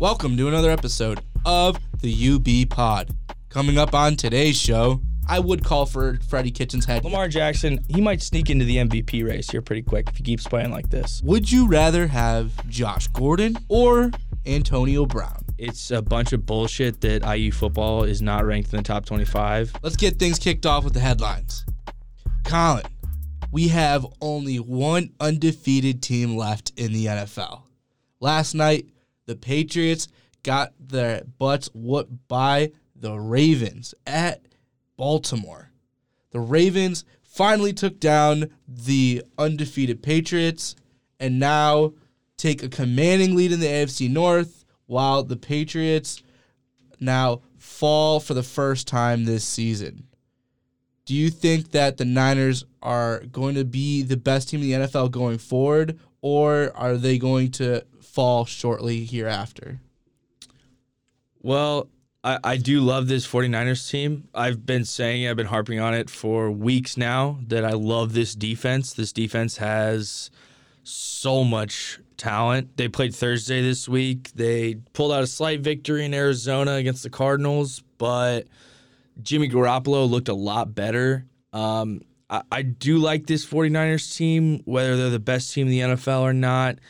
Welcome to another episode of the UB Pod. Coming up on today's show, I would call for Freddie Kitchens' head. Lamar Jackson, he might sneak into the MVP race here pretty quick if he keeps playing like this. Would you rather have Josh Gordon or Antonio Brown? It's a bunch of bullshit that IU football is not ranked in the top 25. Let's get things kicked off with the headlines. Colin, we have only one undefeated team left in the NFL. Last night, the Patriots got their butts whooped by the Ravens at Baltimore. The Ravens finally took down the undefeated Patriots and now take a commanding lead in the AFC North while the Patriots now fall for the first time this season. Do you think that the Niners are going to be the best team in the NFL going forward, or are they going to fall shortly hereafter? Well, I, I do love this 49ers team. I've been saying, I've been harping on it for weeks now that I love this defense. This defense has so much talent. They played Thursday this week. They pulled out a slight victory in Arizona against the Cardinals, but Jimmy Garoppolo looked a lot better. Um, I, I do like this 49ers team, whether they're the best team in the NFL or not.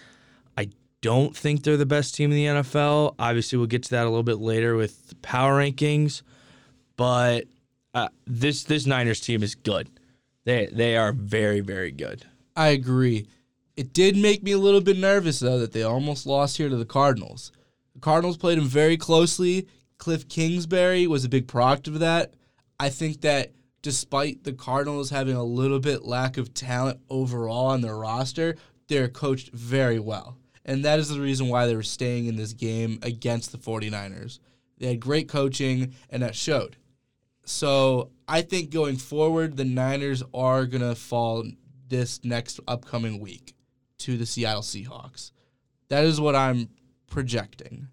Don't think they're the best team in the NFL. Obviously, we'll get to that a little bit later with power rankings, but uh, this this Niners team is good. They they are very very good. I agree. It did make me a little bit nervous though that they almost lost here to the Cardinals. The Cardinals played them very closely. Cliff Kingsbury was a big product of that. I think that despite the Cardinals having a little bit lack of talent overall on their roster, they're coached very well. And that is the reason why they were staying in this game against the 49ers. They had great coaching, and that showed. So I think going forward, the Niners are going to fall this next upcoming week to the Seattle Seahawks. That is what I'm projecting.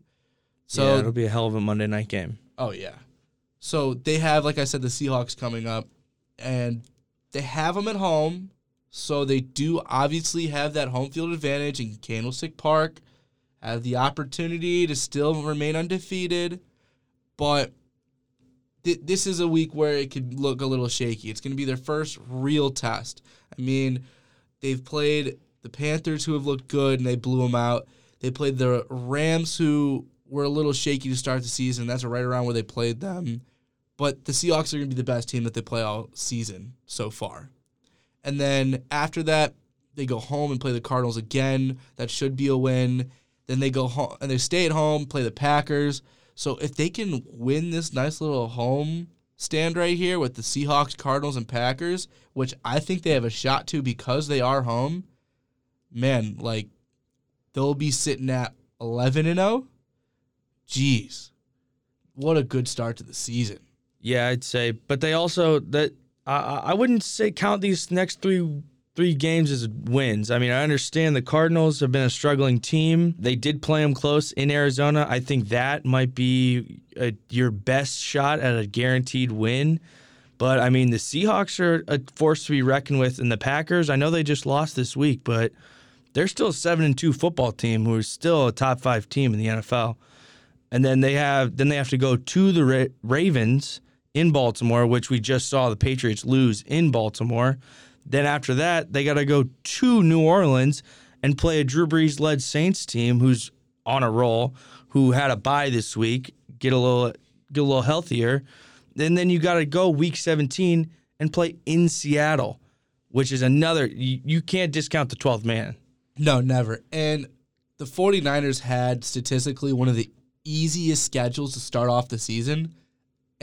So yeah, it'll be a hell of a Monday night game. Oh yeah. So they have, like I said, the Seahawks coming up, and they have them at home. So they do obviously have that home field advantage in Candlestick Park, have the opportunity to still remain undefeated, but th- this is a week where it could look a little shaky. It's going to be their first real test. I mean, they've played the Panthers, who have looked good, and they blew them out. They played the Rams, who were a little shaky to start the season. That's right around where they played them. But the Seahawks are going to be the best team that they play all season so far. And then after that, they go home and play the Cardinals again. That should be a win. Then they go home and they stay at home, play the Packers. So if they can win this nice little home stand right here with the Seahawks, Cardinals, and Packers, which I think they have a shot to because they are home, man, like they'll be sitting at 11 and 0. Jeez. What a good start to the season. Yeah, I'd say, but they also that uh, I wouldn't say count these next three three games as wins. I mean, I understand the Cardinals have been a struggling team. They did play them close in Arizona. I think that might be a, your best shot at a guaranteed win. But I mean, the Seahawks are a force to be reckoned with, and the Packers. I know they just lost this week, but they're still a seven and two football team who is still a top five team in the NFL. And then they have then they have to go to the Ra- Ravens in Baltimore, which we just saw the Patriots lose in Baltimore. Then after that, they got to go to New Orleans and play a Drew Brees led Saints team who's on a roll, who had a bye this week, get a little get a little healthier. And then you got to go week 17 and play in Seattle, which is another you, you can't discount the 12th man. No, never. And the 49ers had statistically one of the easiest schedules to start off the season,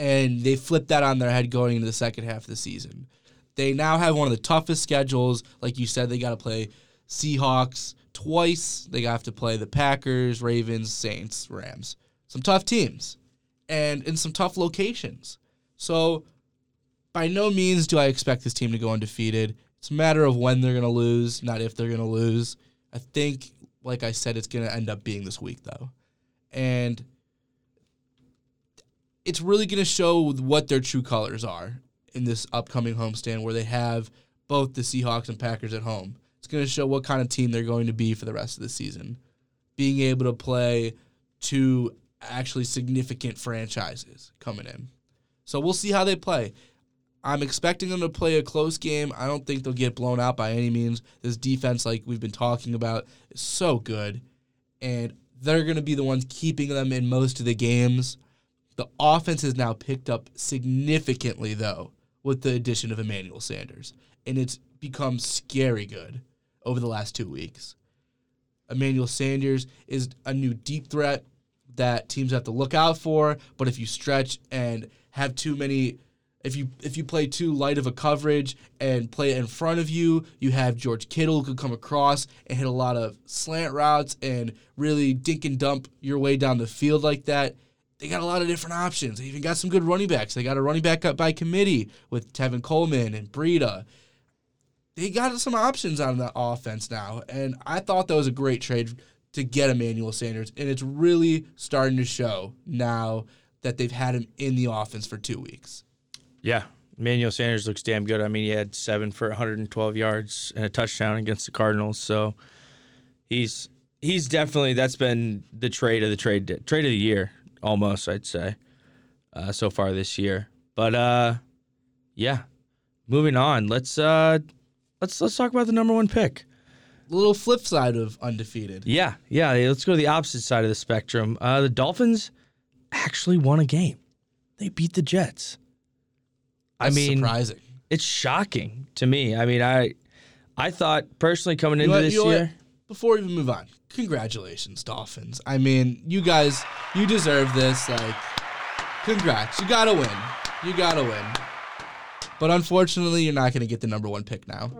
and they flipped that on their head going into the second half of the season. They now have one of the toughest schedules. Like you said, they got to play Seahawks twice. They have to play the Packers, Ravens, Saints, Rams. Some tough teams and in some tough locations. So, by no means do I expect this team to go undefeated. It's a matter of when they're going to lose, not if they're going to lose. I think, like I said, it's going to end up being this week, though. And it's really going to show what their true colors are in this upcoming homestand where they have both the Seahawks and Packers at home. It's going to show what kind of team they're going to be for the rest of the season. Being able to play two actually significant franchises coming in. So we'll see how they play. I'm expecting them to play a close game. I don't think they'll get blown out by any means. This defense, like we've been talking about, is so good. And they're going to be the ones keeping them in most of the games. The offense has now picked up significantly, though, with the addition of Emmanuel Sanders. And it's become scary good over the last two weeks. Emmanuel Sanders is a new deep threat that teams have to look out for. But if you stretch and have too many if you if you play too light of a coverage and play it in front of you, you have George Kittle who could come across and hit a lot of slant routes and really dink and dump your way down the field like that. They got a lot of different options. They even got some good running backs. They got a running back up by committee with Tevin Coleman and Breida. They got some options on that offense now, and I thought that was a great trade to get Emmanuel Sanders, and it's really starting to show now that they've had him in the offense for two weeks. Yeah, Emmanuel Sanders looks damn good. I mean, he had seven for 112 yards and a touchdown against the Cardinals. So he's he's definitely that's been the trade of the trade trade of the year almost. I'd say uh, so far this year. But uh, yeah, moving on. Let's uh, let's let's talk about the number one pick. A little flip side of undefeated. Yeah, yeah. Let's go to the opposite side of the spectrum. Uh, the Dolphins actually won a game. They beat the Jets. That's I mean, surprising. it's shocking to me. I mean, I I thought personally coming into know this you know year, Before we even move on, congratulations, Dolphins. I mean, you guys, you deserve this. Like, congrats. You gotta win. You gotta win. But unfortunately, you're not gonna get the number one pick now.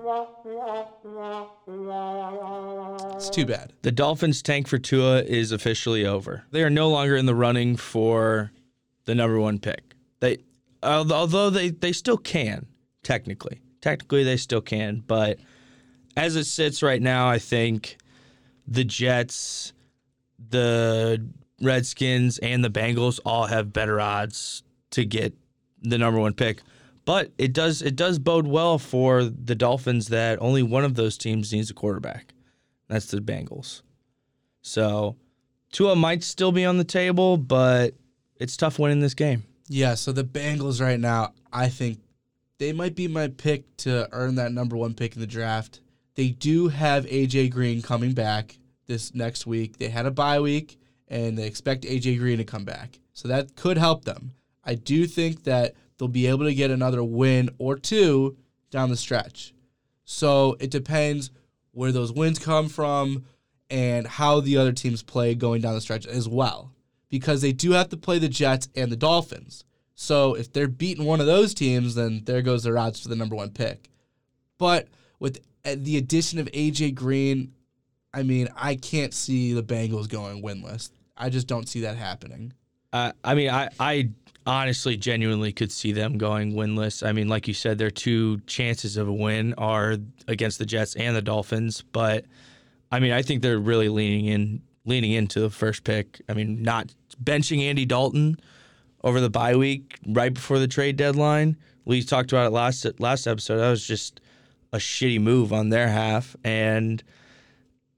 It's too bad. the Dolphins' tank for Tua is officially over. They are no longer in the running for the number one pick. They, although they they still can technically, technically they still can, but as it sits right now, I think the Jets, the Redskins, and the Bengals all have better odds to get the number one pick. But it does it does bode well for the Dolphins that only one of those teams needs a quarterback. That's the Bengals. So Tua might still be on the table, but it's tough winning this game. Yeah, so the Bengals right now, I think they might be my pick to earn that number one pick in the draft. They do have AJ Green coming back this next week. They had a bye week, and they expect AJ Green to come back. So that could help them. I do think that they'll be able to get another win or two down the stretch. So it depends where those wins come from and how the other teams play going down the stretch as well. Because they do have to play the Jets and the Dolphins. So if they're beating one of those teams, then there goes their odds for the number one pick. But with the addition of AJ Green, I mean, I can't see the Bengals going winless. I just don't see that happening. Uh, I mean, I, I honestly, genuinely could see them going winless. I mean, like you said, their two chances of a win are against the Jets and the Dolphins. But I mean, I think they're really leaning in, leaning into the first pick. I mean, not benching Andy Dalton over the bye week right before the trade deadline. We talked about it last last episode. That was just a shitty move on their half, and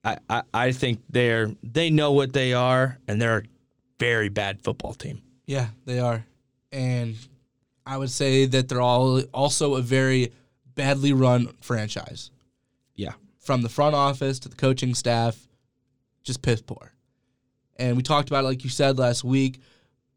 I, I, I think they're they know what they are, and they're a very bad football team. Yeah, they are. And I would say that they're all also a very badly run franchise. Yeah. From the front office to the coaching staff, just piss poor. And we talked about it, like you said last week,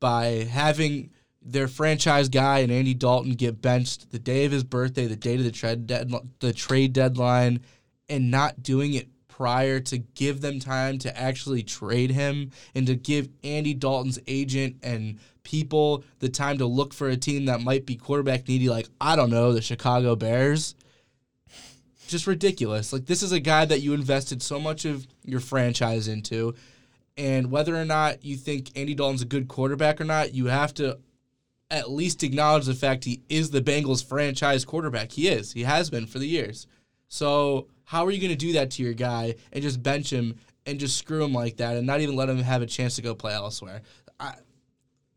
by having their franchise guy and Andy Dalton get benched the day of his birthday, the date of the trade deadline, the trade deadline, and not doing it prior to give them time to actually trade him and to give Andy Dalton's agent and people the time to look for a team that might be quarterback needy, like, I don't know, the Chicago Bears. Just ridiculous. Like, this is a guy that you invested so much of your franchise into. And whether or not you think Andy Dalton's a good quarterback or not, you have to at least acknowledge the fact he is the Bengals franchise quarterback. He is. He has been for the years. So how are you going to do that to your guy and just bench him and just screw him like that and not even let him have a chance to go play elsewhere? I,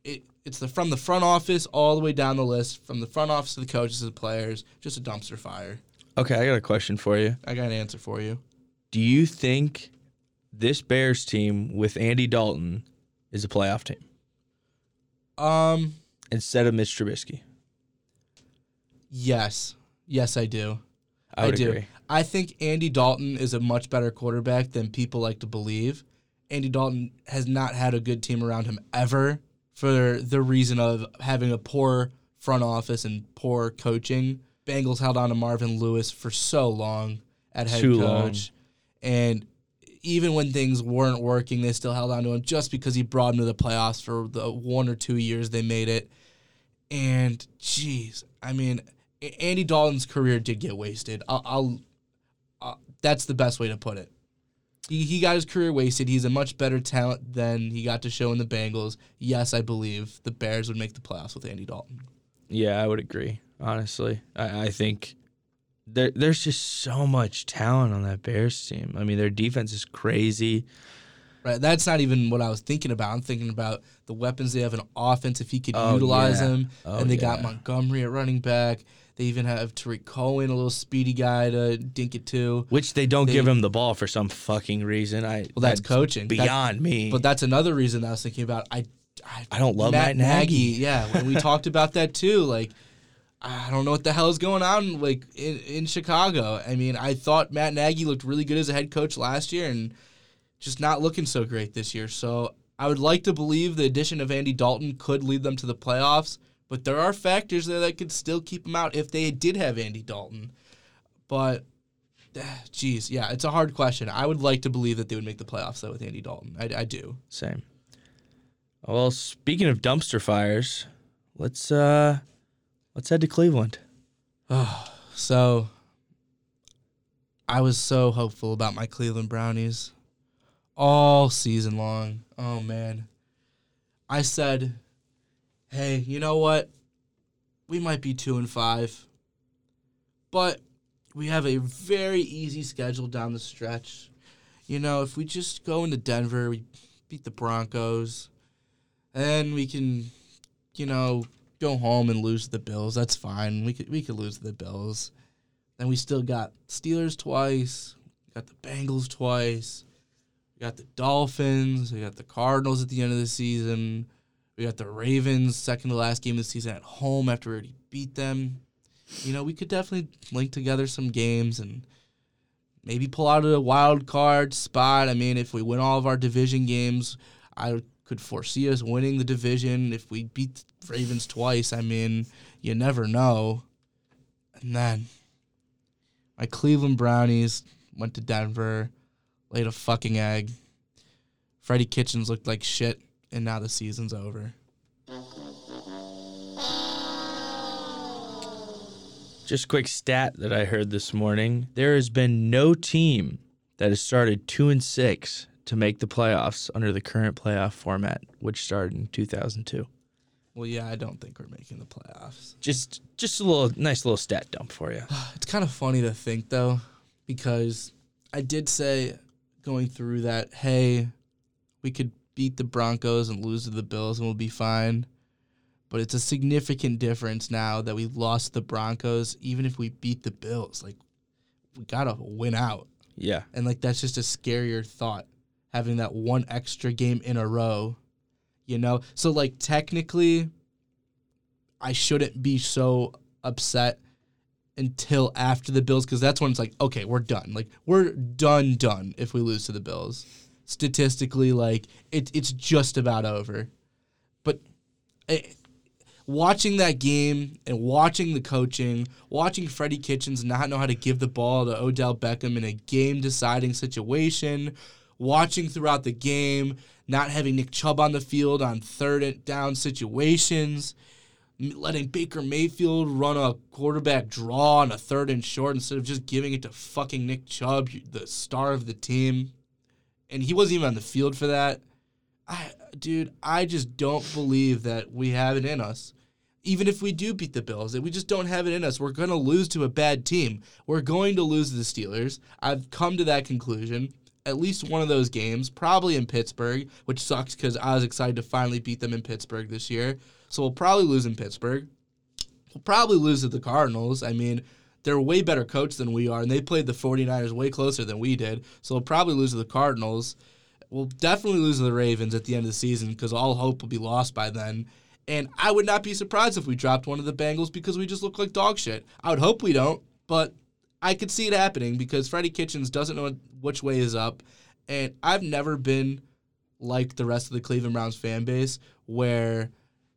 it, it's the from the front office all the way down the list, from the front office to the coaches to the players, just a dumpster fire. Okay, I got a question for you. I got an answer for you. Do you think this Bears team with Andy Dalton is a playoff team Um, instead of Mitch Trubisky. yes, yes, I do. I would do. agree. I think Andy Dalton is a much better quarterback than people like to believe. Andy Dalton has not had a good team around him ever for the reason of having a poor front office and poor coaching. Bengals held on to Marvin Lewis for so long at head Too coach. And even when things weren't working, they still held on to him just because he brought him to the playoffs for the one or two years they made it. And geez, I mean, Andy Dalton's career did get wasted. I'll, I'll uh, that's the best way to put it. He, he got his career wasted. He's a much better talent than he got to show in the Bengals. Yes, I believe the Bears would make the playoffs with Andy Dalton. Yeah, I would agree. Honestly, I, I think there, there's just so much talent on that Bears team. I mean, their defense is crazy. Right. That's not even what I was thinking about. I'm thinking about the weapons they have in offense. If he could Oh, utilize yeah. them, Oh, and they got. Montgomery at running back. They even have Tarik Cohen, a little speedy guy to dink it to. Which they don't They- give him the ball for some fucking reason. I Well, that's coaching. That- beyond me. But that's another reason I was thinking about. I, I, I don't love Matt Nagy. Yeah, when we talked about that too, like I don't know what the hell is going on like in, in Chicago. I mean, I thought Matt Nagy looked really good as a head coach last year, and just not looking so great this year. So I would like to believe the addition of Andy Dalton could lead them to the playoffs, but there are factors there that could still keep them out if they did have Andy Dalton. But Geez, yeah, it's a hard question. I would like to believe that they would make the playoffs though with Andy Dalton. I, I do. Same. Well, speaking of dumpster fires, let's uh let's head to Cleveland. Oh, so I was so hopeful about my Cleveland Brownies all season long. Oh man. I said, "Hey, you know what? We might be 2 and 5, but we have a very easy schedule down the stretch. You know, if we just go into Denver, we beat the Broncos, and we can, you know, go home and lose the Bills. That's fine. We could we could lose the Bills. Then we still got Steelers twice, got the Bengals twice, we got the Dolphins, we got the Cardinals at the end of the season, we got the Ravens second to last game of the season at home after we already beat them. You know, we could definitely link together some games and maybe pull out a wild card spot. I mean, if we win all of our division games, I could foresee us winning the division. If we beat the Ravens twice, I mean, you never know. And then my Cleveland Brownies went to Denver, laid a fucking egg. Freddie Kitchens looked like shit, and now the season's over. Just a quick stat that I heard this morning. There has been no team that has started 2 and 6 to make the playoffs under the current playoff format, which started in 2002. Well, yeah, I don't think we're making the playoffs. Just just a little nice little stat dump for you. It's kind of funny to think though, because I did say going through that, hey, we could beat the Broncos and lose to the Bills and we'll be fine. But it's a significant difference now that we lost the Broncos. Even if we beat the Bills, like we gotta win out, Yeah. and like that's just a scarier thought having that one extra game in a row. You know, so like technically, I shouldn't be so upset until after the Bills because that's when it's like, okay, we're done. Like we're done, done. If we lose to the Bills, statistically, like it, it's just about over. But eh, watching that game and watching the coaching, watching Freddie Kitchens not know how to give the ball to Odell Beckham in a game-deciding situation, watching throughout the game, not having Nick Chubb on the field on third down situations letting Baker Mayfield run a quarterback draw on a third and short instead of just giving it to fucking Nick Chubb, the star of the team. And he wasn't even on the field for that. I dude, I just don't believe that we have it in us. Even if we do beat the Bills, we just don't have it in us. We're going to lose to a bad team. We're going to lose to the Steelers. I've come to that conclusion. At least one of those games, probably in Pittsburgh, which sucks because I was excited to finally beat them in Pittsburgh this year. So we'll probably lose in Pittsburgh. We'll probably lose to the Cardinals. I mean, they're way better coach than we are, and they played the 49ers way closer than we did. So we'll probably lose to the Cardinals. we'll definitely lose to the Ravens at the end of the season because all hope will be lost by then. And I would not be surprised if we dropped one of the Bengals because we just look like dog shit. I would hope we don't, but I could see it happening because Freddie Kitchens doesn't know which way is up. And I've never been like the rest of the Cleveland Browns fan base where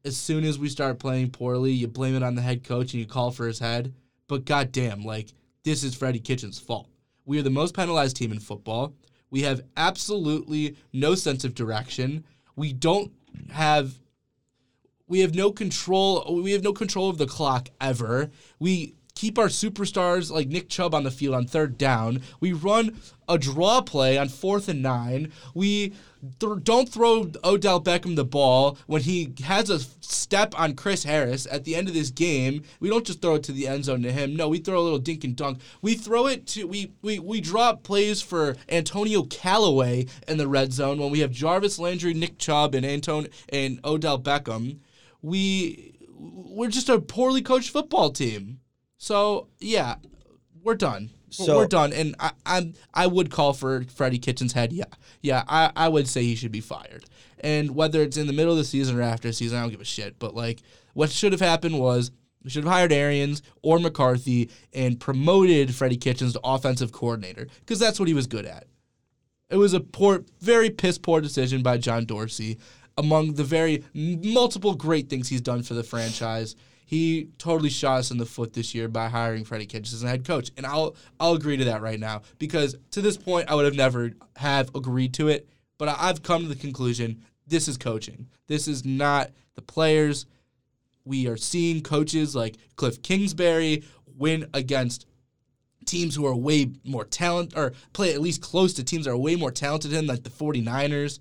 as soon as we start playing poorly, you blame it on the head coach and you call for his head. But goddamn, like this is Freddie Kitchens' fault. We are the most penalized team in football. We have absolutely no sense of direction. We don't have we have no control we have no control of the clock ever. We keep our superstars like Nick Chubb on the field on third down. We run a draw play on fourth and nine. We th- don't throw Odell Beckham the ball when he has a step on Chris Harris at the end of this game. We don't just throw it to the end zone to him. No, we throw a little dink and dunk. We throw it to we we we drop plays for Antonio Callaway in the red zone when we have Jarvis Landry, Nick Chubb, and Anton and Odell Beckham. We we're just a poorly coached football team. So yeah, we're done. So- we're done, and I, I'm I would call for Freddie Kitchens' head. Yeah, yeah, I, I would say he should be fired. And whether it's in the middle of the season or after the season, I don't give a shit. But like, what should have happened was we should have hired Arians or McCarthy and promoted Freddie Kitchens to offensive coordinator because that's what he was good at. It was a poor, very piss poor decision by John Dorsey. Among the very multiple great things he's done for the franchise, he totally shot us in the foot this year by hiring Freddie Kitchens as a head coach, and I'll I'll agree to that right now because to this point I would have never have agreed to it, but I've come to the conclusion this is coaching. This is not the players. We are seeing coaches like Cliff Kingsbury win against teams who are way more talent or play at least close to teams that are way more talented than like the 49ers.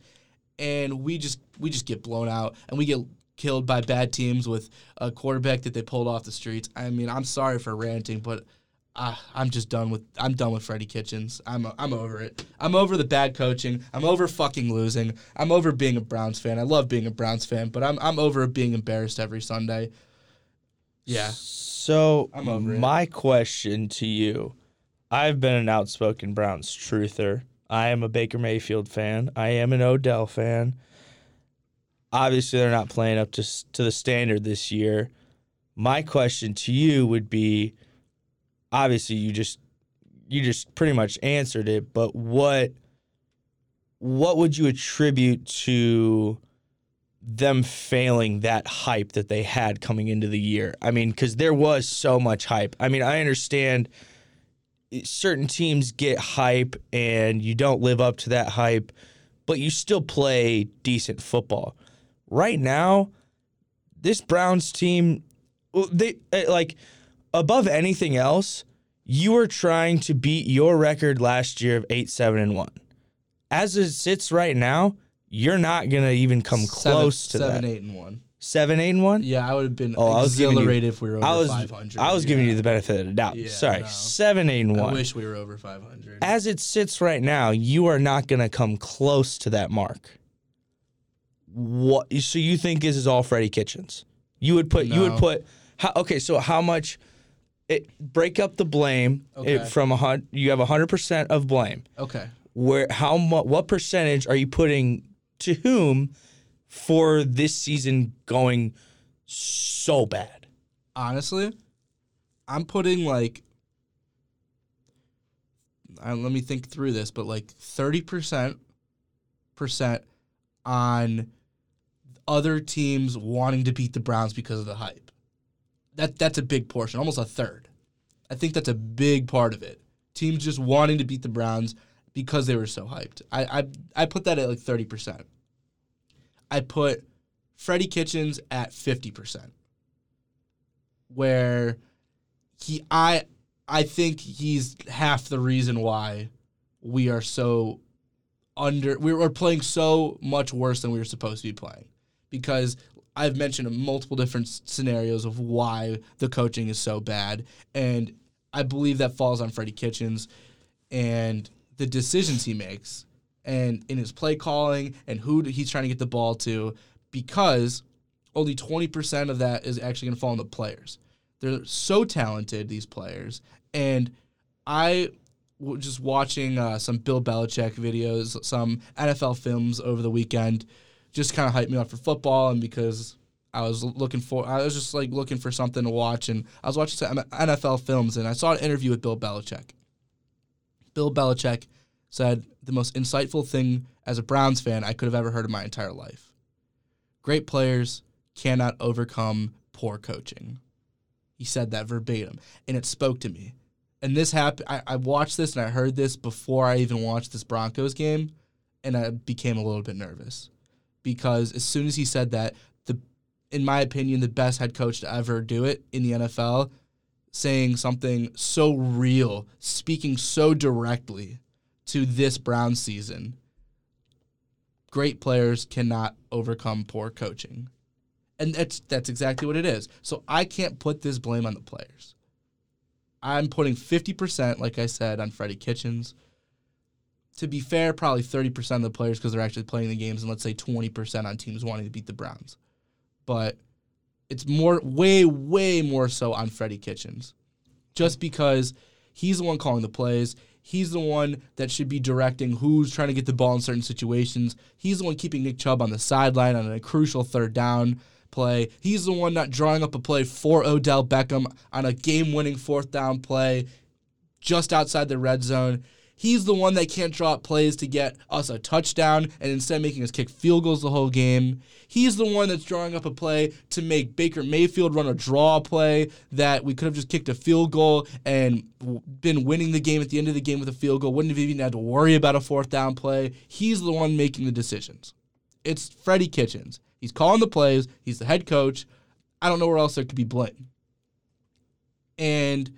And we just we just get blown out and we get killed by bad teams with a quarterback that they pulled off the streets. I mean, I'm sorry for ranting, but uh, I'm just done with I'm done with Freddie Kitchens. I'm I'm over it. I'm over the bad coaching. I'm over fucking losing. I'm over being a Browns fan. I love being a Browns fan, but I'm I'm over being embarrassed every Sunday. Yeah. So I'm over it. my question to you, I've been an outspoken Browns truther. I am a Baker Mayfield fan. I am an Odell fan. Obviously, they're not playing up to to the standard this year. My question to you would be, obviously, you just you just pretty much answered it, but what what would you attribute to them failing that hype that they had coming into the year. I mean, because there was so much hype. I mean, I understand eh, certain teams get hype and you don't live up to that hype, but you still play decent football. Right now, this Browns team, they eh, like above anything else, you are trying to beat your record last year of eight, seven, and one. As it sits right now, you're not gonna even come close to seven, that. eight, and one. Seven, eight, and one. Yeah, I would have been Oh, giving you- if we were over I was 500. I was giving yeah. you the benefit of the doubt. Yeah, Sorry, no. seven, eight, and one. I wish we were over 500. As it sits right now, you are not gonna come close to that mark. What? So you think this is all Freddie Kitchens? You would put. You would put. How, okay, so how much? It break up the blame it, from a hundred. You have hundred percent of blame. okay. Where? How much? What percentage are you putting to whom for this season going so bad? Honestly, I'm putting like. Uh, let me think through this, but like 30% on other teams wanting to beat the Browns because of the hype. That that's a big portion, almost a third. I think that's a big part of it. Teams just wanting to beat the Browns because they were so hyped. I I, I put that at like 30%. I put Freddie Kitchens at 50%. Where he I I think he's half the reason why we are so under we we're playing so much worse than we were supposed to be playing because I've mentioned multiple different scenarios of why the coaching is so bad and I believe that falls on Freddie Kitchens and the decisions he makes and in his play calling and who he's trying to get the ball to because only 20% of that is actually going to fall on the players. They're so talented these players and I was just watching uh, some Bill Belichick videos, some NFL films over the weekend, just kind of hyped me up for football, and because I was looking for, I was just like looking for something to watch, and I was watching some NFL films, and I saw an interview with Bill Belichick. Bill Belichick said the most insightful thing as a Browns fan I could have ever heard in my entire life. Great players cannot overcome poor coaching. He said that verbatim, and it spoke to me. And this happened. I, I watched this and I heard this before I even watched this Broncos game, and I became a little bit nervous because as soon as he said that, the, in my opinion, the best head coach to ever do it in the NFL, saying something so real, speaking so directly to this Brown season. Great players cannot overcome poor coaching. And that's that's exactly what it is. So I can't put this blame on the players. I'm putting 50%, like I said, on Freddie Kitchens. To be fair, probably 30% of the players because they're actually playing the games, and let's say 20% on teams wanting to beat the Browns. But it's more, way, way more so on Freddie Kitchens. Just because he's the one calling the plays. He's the one that should be directing who's trying to get the ball in certain situations. He's the one keeping Nick Chubb on the sideline on a crucial third down play. He's the one not drawing up a play for Odell Beckham on a game winning fourth down play just outside the red zone. He's the one that can't draw up plays to get us a touchdown and instead making us kick field goals the whole game. He's the one that's drawing up a play to make Baker Mayfield run a draw play that we could have just kicked a field goal and been winning the game at the end of the game with a field goal. Wouldn't have even had to worry about a fourth down play. He's the one making the decisions. It's Freddie Kitchens. He's calling the plays. He's the head coach. I don't know where else there could be blame. And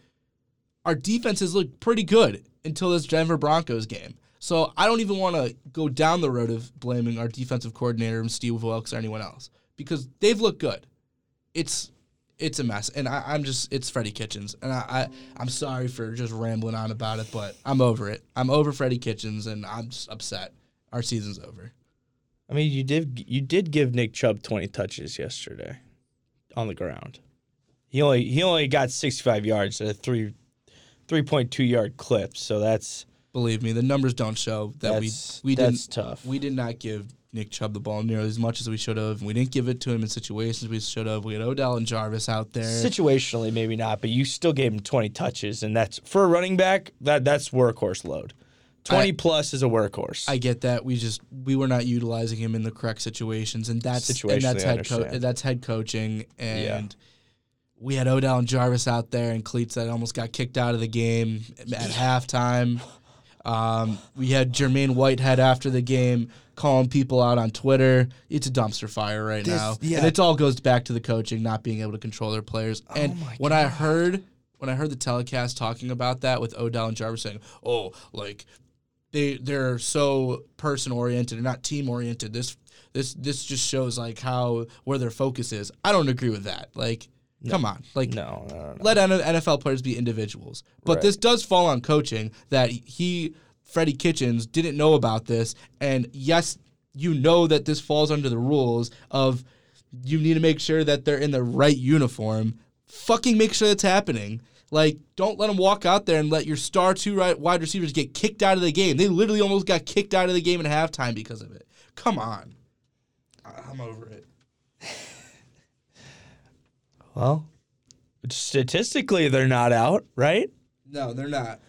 our defenses look pretty good until this Denver Broncos game. So I don't even want to go down the road of blaming our defensive coordinator and Steve Wilks or anyone else because they've looked good. It's it's a mess, and I, am just it's Freddie Kitchens, and I, I am sorry for just rambling on about it, but I'm over it. I'm over Freddie Kitchens, and I'm just upset. Our season's over. I mean, you did you did give Nick Chubb 20 touches yesterday on the ground. He only he only got 65 yards at a three 3.2 yard clip. So that's believe me, the numbers don't show that we we didn't tough. we did not give Nick Chubb the ball nearly as much as we should have. We didn't give it to him in situations we should have. We had Odell and Jarvis out there. Situationally, maybe not, but you still gave him 20 touches, and that's for a running back. That that's workhorse load. 20 I, plus is a workhorse. I get that. We just we were not utilizing him in the correct situations, and that's and that's head co- that's head coaching and. Yeah we had Odell and Jarvis out there and cleats that almost got kicked out of the game at halftime. Um, we had Jermaine Whitehead after the game calling people out on Twitter. It's a dumpster fire right this, now, yeah. and it all goes back to the coaching not being able to control their players. Oh and when God. I heard when I heard the telecast talking about that with Odell and Jarvis saying, "Oh, like they they're so person oriented and not team oriented," this this this just shows like how where their focus is. I don't agree with that. Like no. Come on, like no, no, no, let NFL players be individuals. But right. this does fall on coaching that he, Freddie Kitchens, didn't know about this, and yes, you know that this falls under the rules of you need to make sure that they're in the right uniform. Fucking make sure that's happening. Like, don't let them walk out there and let your star two right wide receivers get kicked out of the game. They literally almost got kicked out of the game in halftime because of it. Come on, I'm over it. Well, statistically, they're not out, right? No, they're not.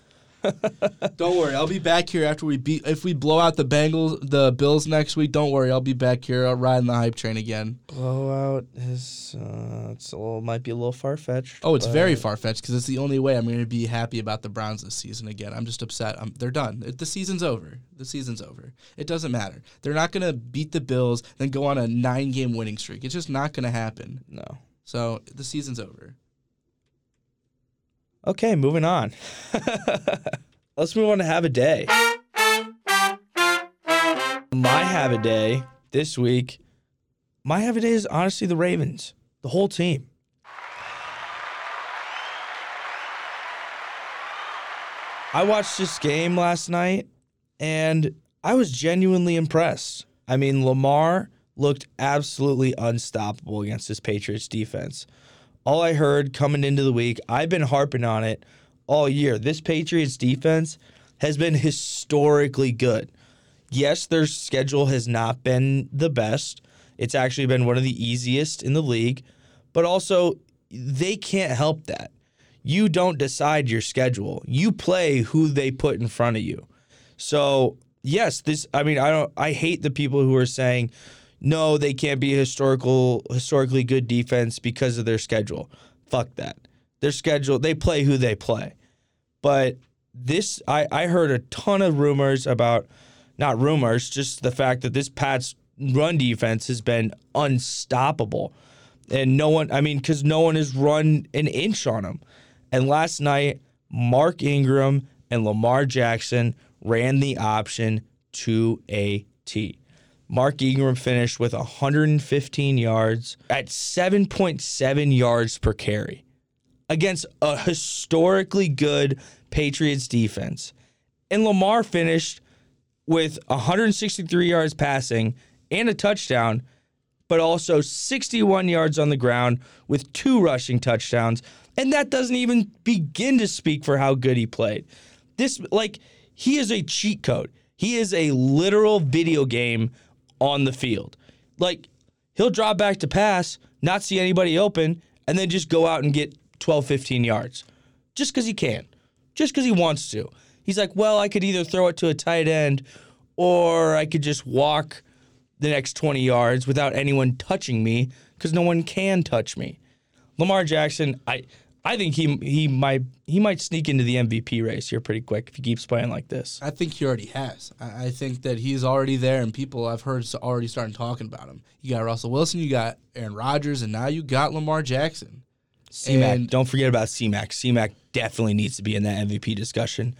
don't worry, I'll be back here after we beat. If we blow out the Bengals, the Bills next week, don't worry, I'll be back here. I'll riding the hype train again. Blowout is uh, it's a little might be a little far fetched. Oh, it's very far fetched because it's the only way I'm going to be happy about the Browns this season again. I'm just upset. I'm, they're done. It, the season's over. The season's over. It doesn't matter. They're not going to beat the Bills, then go on a nine game winning streak. It's just not going to happen. No. So the season's over. Okay, moving on. Let's move on to have a day. My have a day this week. My have a day is honestly the Ravens, the whole team. I watched this game last night and I was genuinely impressed. I mean, Lamar looked absolutely unstoppable against this Patriots defense. All I heard coming into the week, I've been harping on it all year. This Patriots defense, has been historically good. Yes, their schedule has not been the best. It's actually been one of the easiest in the league, but also they can't help that. You don't decide your schedule. You play who they put in front of you. So, yes, this I mean, I don't I hate the people who are saying no, they can't be a historical historically good defense because of their schedule. Fuck that. Their schedule, they play who they play. But this I, I heard a ton of rumors about not rumors, just the fact that this Pats run defense has been unstoppable. And no one, I mean, because no one has run an inch on them. And last night, Mark Ingram and Lamar Jackson ran the option to a T. Mark Ingram finished with 115 yards at 7.7 yards per carry against a historically good Patriots defense. And Lamar finished with 163 yards passing and a touchdown, but also 61 yards on the ground with two rushing touchdowns. And that doesn't even begin to speak for how good he played. This, like, he is a cheat code. He is a literal video game on the field. Like, he'll drop back to pass, not see anybody open, and then just go out and get 12, 15 yards just because he can, just because he wants to. He's like, well, I could either throw it to a tight end or I could just walk the next 20 yards without anyone touching me because no one can touch me. Lamar Jackson, I I think he he might he might sneak into the MVP race here pretty quick if he keeps playing like this. I think he already has. I, I think that he's already there, and people I've heard already starting talking about him. You got Russell Wilson, you got Aaron Rodgers, and now you got Lamar Jackson. C-Mac, don't forget about C-Mac. C-Mac definitely needs to be in that MVP discussion.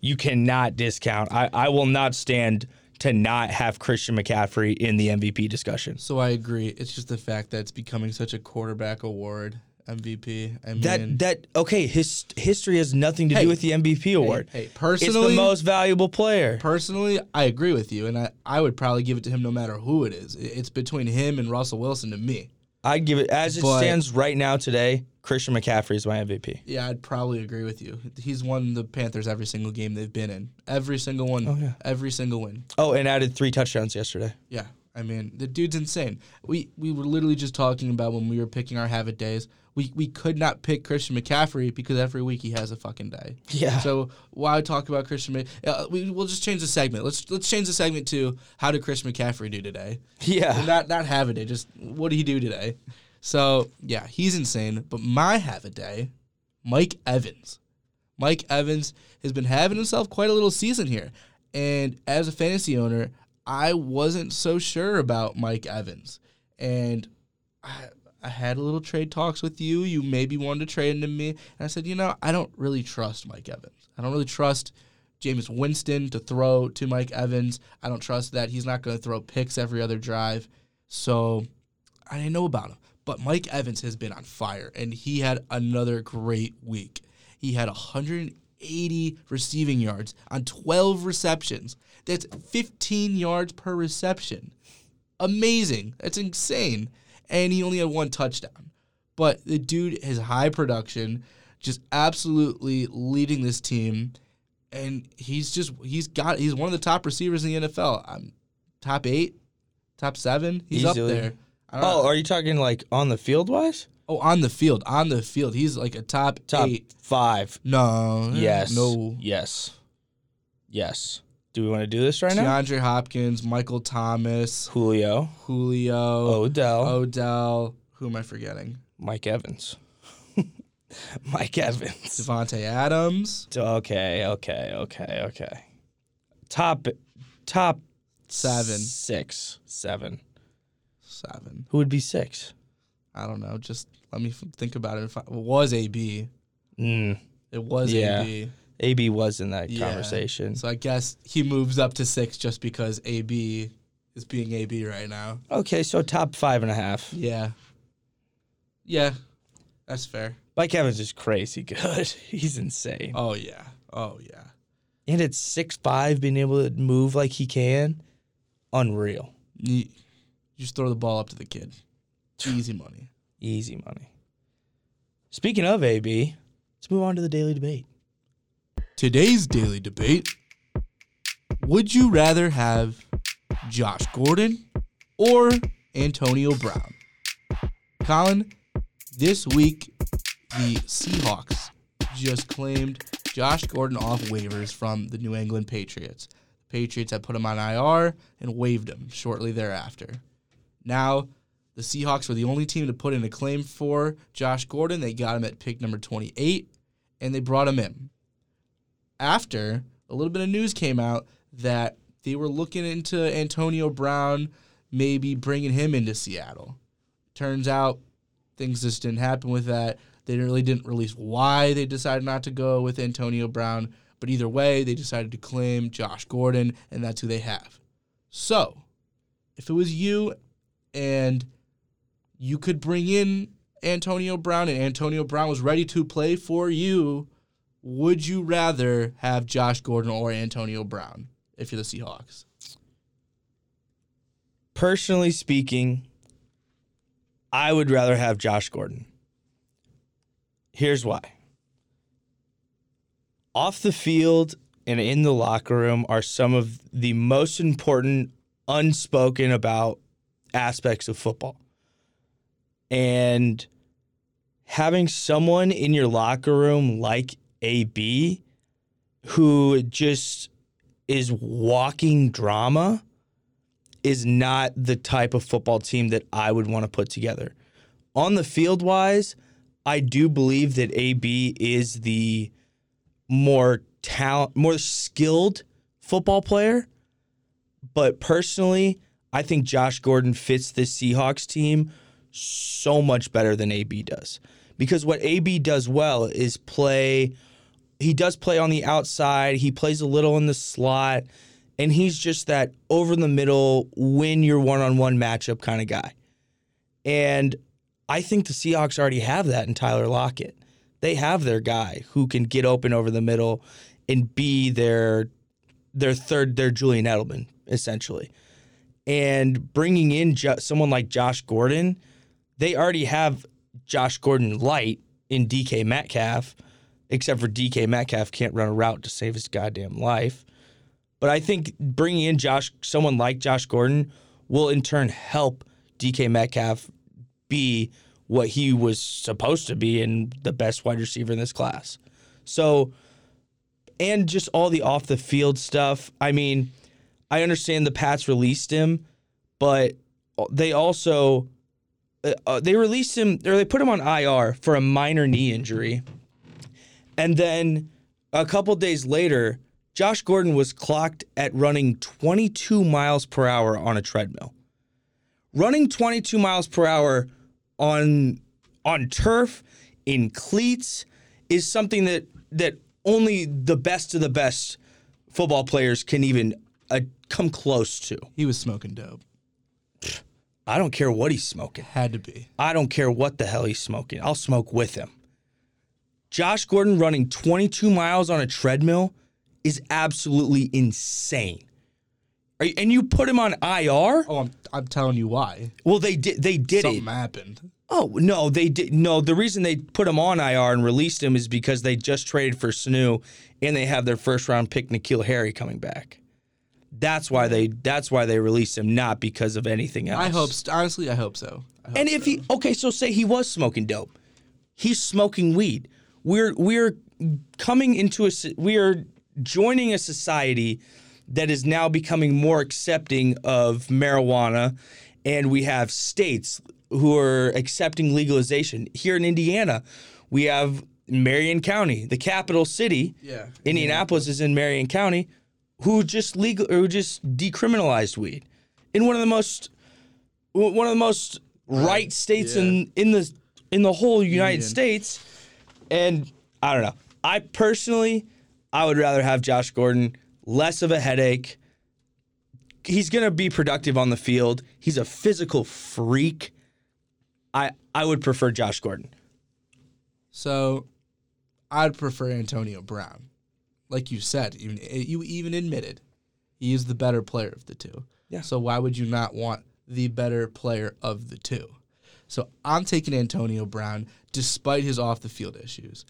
You cannot discount. I, I will not stand to not have Christian McCaffrey in the MVP discussion. So I agree. It's just the fact that it's becoming such a quarterback award MVP. I mean, That that okay, his history has nothing to Hey, do with the MVP award. hey, personally, it's the most valuable player. personally, I agree with you, and I, I would probably give it to him no matter who it is. It's between him and Russell Wilson to me. I'd give it as it But- stands right now today. Christian McCaffrey is my MVP. Yeah, I'd probably agree with you. He's won the Panthers every single game they've been in. Every single one. Oh, yeah. Every single win. Oh, and added three touchdowns yesterday. Yeah. I mean, the dude's insane. We we were literally just talking about when we were picking our habit days. We we could not pick Christian McCaffrey because every week he has a fucking day. Yeah. So why talk about Christian? Uh, we we'll just change the segment. Let's let's change the segment to how did Christian McCaffrey do today? Yeah. not not have a day. Just what did he do today? So yeah, he's insane. But my have a day, Mike Evans. Mike Evans has been having himself quite a little season here, and as a fantasy owner, I wasn't so sure about Mike Evans, and I. I had a little trade talks with you. You maybe wanted to trade into me. And I said, you know, I don't really trust Mike Evans. I don't really trust Jameis Winston to throw to Mike Evans. I don't trust that. He's not going to throw picks every other drive. So I didn't know about him. But Mike Evans has been on fire, and he had another great week. He had 180 receiving yards on 12 receptions. That's 15 yards per reception. Amazing. That's insane. And he only had one touchdown. But the dude has high production, just absolutely leading this team. And he's just he's got he's one of the top receivers in the NFL. I'm top eight, top seven. He's Easily. up there. I don't Oh, know. are you talking like on the field wise? Oh, on the field, on the field, he's like a top, Top eight. five. No, Yes. no. Yes. Yes. Do we want to do this right now? DeAndre Hopkins, Michael Thomas, Julio, Julio, Odell, Odell. Who am I forgetting? Mike Evans. Mike Evans. Davante Adams, Okay, okay, okay, okay. Top, top Seven. six, seven. seven. Who would be six? I don't know. Just let me think about it. If I, it was AB, Mm, it was Yeah. AB. AB was in that Yeah. conversation. So I guess he moves up to six just because AB is being AB right now. Okay, so top five and a half. Yeah. Yeah, that's fair. Mike Evans is crazy good. He's insane. Oh yeah. Oh yeah. And at six five, being able to move like he can, unreal. You, you just throw the ball up to the kid. Easy money. Easy money. Speaking of AB, let's move on to the daily debate. Today's daily debate Would you rather have Josh Gordon or Antonio Brown? Colin, this week the Seahawks just claimed Josh Gordon off waivers from the New England Patriots. Patriots had put him on IR and waived him shortly thereafter. Now, the Seahawks were the only team to put in a claim for Josh Gordon. They got him at pick number 28 and they brought him in. After a little bit of news came out that they were looking into Antonio Brown, maybe bringing him into Seattle. Turns out things just didn't happen with that. They really didn't release why they decided not to go with Antonio Brown, but either way, they decided to claim Josh Gordon, and that's who they have. So, if it was you and you could bring in Antonio Brown and Antonio Brown was ready to play for you, would you rather have Josh Gordon or Antonio Brown if you're the Seahawks? Personally speaking, I would rather have Josh Gordon. Here's why. Off the field and in the locker room are some of the most important unspoken about aspects of football. And having someone in your locker room like AB who just is walking drama is not the type of football team that I would want to put together. On the field wise, I do believe that AB is the more talent, more skilled football player. But personally, I think Josh Gordon fits this Seahawks team so much better than AB does. Because what AB does well is play, he does play on the outside, he plays a little in the slot, and he's just that over the middle, win your one on one matchup kind of guy. And I think the Seahawks already have that in Tyler Lockett. They have their guy who can get open over the middle and be their their third, their Julian Edelman essentially. And bringing in jo- someone like Josh Gordon, they already have Josh Gordon light in DK Metcalf, except for DK Metcalf can't run a route to save his goddamn life. But I think bringing in Josh, someone like Josh Gordon, will in turn help DK Metcalf be what he was supposed to be and the best wide receiver in this class. So, and just all the off the field stuff. I mean, I understand the Pats released him, but they also uh, uh they released him or they put him on IR for a minor knee injury. And then a couple days later, Josh Gordon was clocked at running 22 miles per hour on a treadmill. Running 22 miles per hour on on turf in cleats is something that that only the best of the best football players can even uh, come close to. He was smoking dope. I don't care what he's smoking. Had to be. I don't care what the hell he's smoking. I'll smoke with him. Josh Gordon running 22 miles on a treadmill is absolutely insane. You, and you put him on IR? Oh, I'm, I'm telling you why. Well, they did. They did Something it. happened. Oh no, they did. No, the reason they put him on IR and released him is because they just traded for Sanu, and they have their first round pick N'Keal Harry coming back. That's why they. That's why they released him, not because of anything else. I hope. Honestly, I hope so. I hope And if so. he okay, so say he was smoking dope, he's smoking weed. We're we're coming into a we are joining a society that is now becoming more accepting of marijuana, and we have states who are accepting legalization. Here in Indiana, we have Marion County, the capital city. Yeah. Indianapolis is in Marion County, who just legal who just decriminalized weed in one of the most one of the most right states Yeah. in in the in the whole United Union. States. And I don't know. I personally, I would rather have Josh Gordon, less of a headache. He's gonna be productive on the field. He's a physical freak. I I would prefer Josh Gordon. So, I'd prefer Antonio Brown. Like you said, even you even admitted he is the better player of the two. Yeah. So why would you not want the better player of the two? So I'm taking Antonio Brown despite his off the field issues.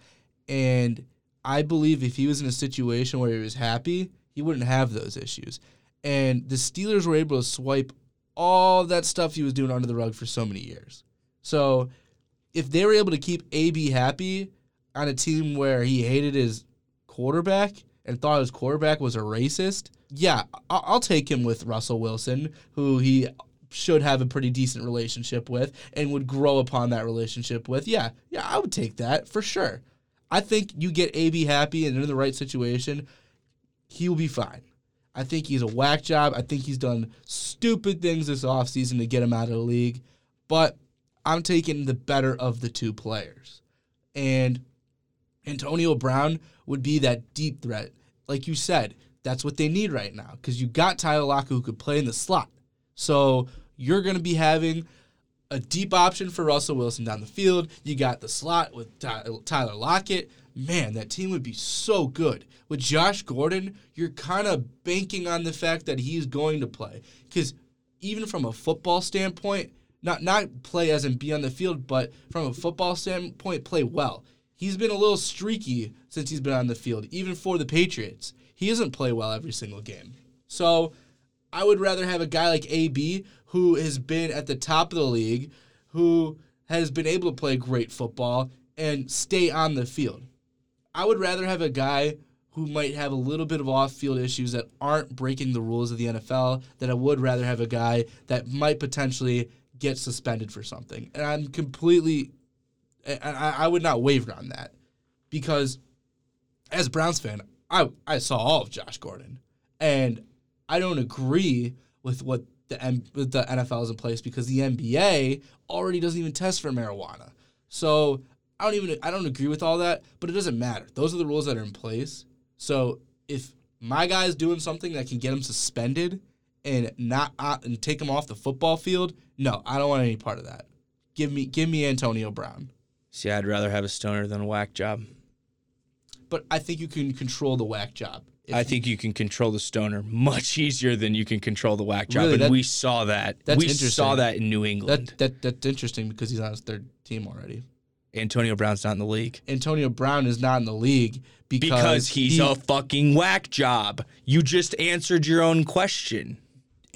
And I believe if he was in a situation where he was happy, he wouldn't have those issues. And the Steelers were able to swipe all that stuff he was doing under the rug for so many years. So if they were able to keep AB happy on a team where he hated his quarterback and thought his quarterback was a racist, yeah, I'll take him with Russell Wilson, who he should have a pretty decent relationship with and would grow upon that relationship with. Yeah, yeah, I would take that for sure. I think you get AB happy and in the right situation, he will be fine. I think he's a whack job. I think he's done stupid things this offseason to get him out of the league. But I'm taking the better of the two players. And Antonio Brown would be that deep threat. Like you said, that's what they need right now because you got Tyler Lockett who could play in the slot. So you're going to be having a deep option for Russell Wilson down the field. You got the slot with Tyler Lockett. Man, that team would be so good. With Josh Gordon, you're kind of banking on the fact that he's going to play. Because even from a football standpoint, not not play as in be on the field, but from a football standpoint, play well. He's been a little streaky since he's been on the field, even for the Patriots. He doesn't play well every single game. So I would rather have a guy like AB who has been at the top of the league, who has been able to play great football and stay on the field. I would rather have a guy who might have a little bit of off-field issues that aren't breaking the rules of the NFL than I would rather have a guy that might potentially get suspended for something. And I'm completely I, I would not waver on that because as a Browns fan, I I saw all of Josh Gordon, and I don't agree with what the M, with the NFL is in place because the NBA already doesn't even test for marijuana. So I don't even I don't agree with all that, but it doesn't matter. Those are the rules that are in place. So if my guy's doing something that can get him suspended and not uh, and take him off the football field, no, I don't want any part of that. Give me give me Antonio Brown. See, I'd rather have a stoner than a whack job. But I think you can control the whack job. I think you can control the stoner much easier than you can control the whack job, Really, and that- we saw that. that's we saw that in New England. that that that's interesting because he's on his third team already. Antonio Brown's not in the league Antonio Brown is not in the league because, because he's he- a fucking whack job. You just answered your own question.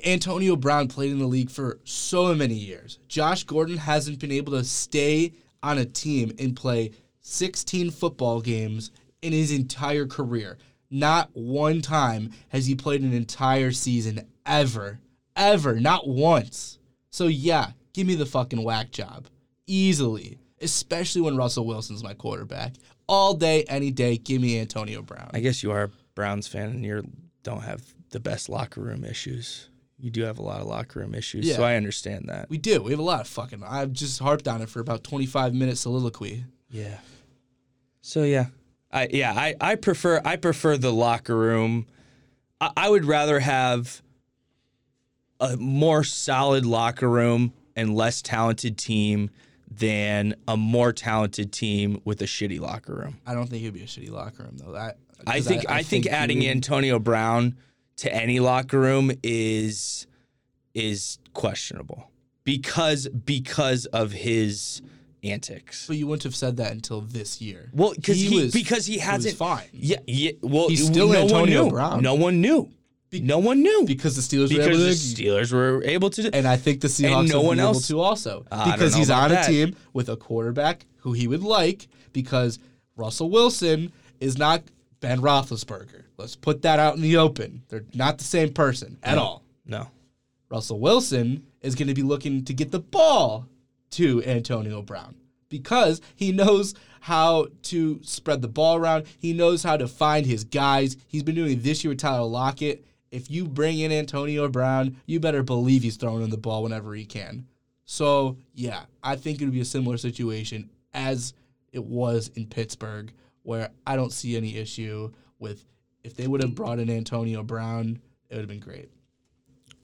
Antonio Brown played in the league for so many years. Josh Gordon hasn't been able to stay on a team and play 16 football games in his entire career. Not one time has he played an entire season ever. Ever. Not once. So yeah, give me the fucking whack job. Easily. Especially when Russell Wilson's my quarterback. All day, any day, give me Antonio Brown. I guess you are a Browns fan and you don't have the best locker room issues. You do have a lot of locker room issues, so I understand that. We do. We have a lot of fucking. I've just harped on it for about 25 minutes soliloquy. Yeah. So yeah, I yeah I, I prefer I prefer the locker room. I, I would rather have a more solid locker room and less talented team than a more talented team with a shitty locker room. I don't think it'd be a shitty locker room though. That I think I, think, you adding would- Antonio Brown to any locker room is is questionable because because of his antics. but you wouldn't have said that until this year. Well, because he, was- because he hasn't fine. Yeah, yeah. Well, He's still no Antonio one knew. Brown. No one knew. no one knew because the Steelers were because able the to. Steelers were able to. and I think the Seahawks no one be able else- to also don't because he's on a that. team with a quarterback who he would like because Russell Wilson is not Ben Roethlisberger. Let's put that out in the open. They're not the same person at all. no, Russell Wilson is going to be looking to get the ball to Antonio Brown because he knows how to spread the ball around. He knows how to find his guys. He's been doing this year with Tyler Lockett. If you bring in Antonio Brown, you better believe he's throwing in the ball whenever he can. So, yeah, I think it would be a similar situation as it was in Pittsburgh, where I don't see any issue with if they would have brought in Antonio Brown, it would have been great.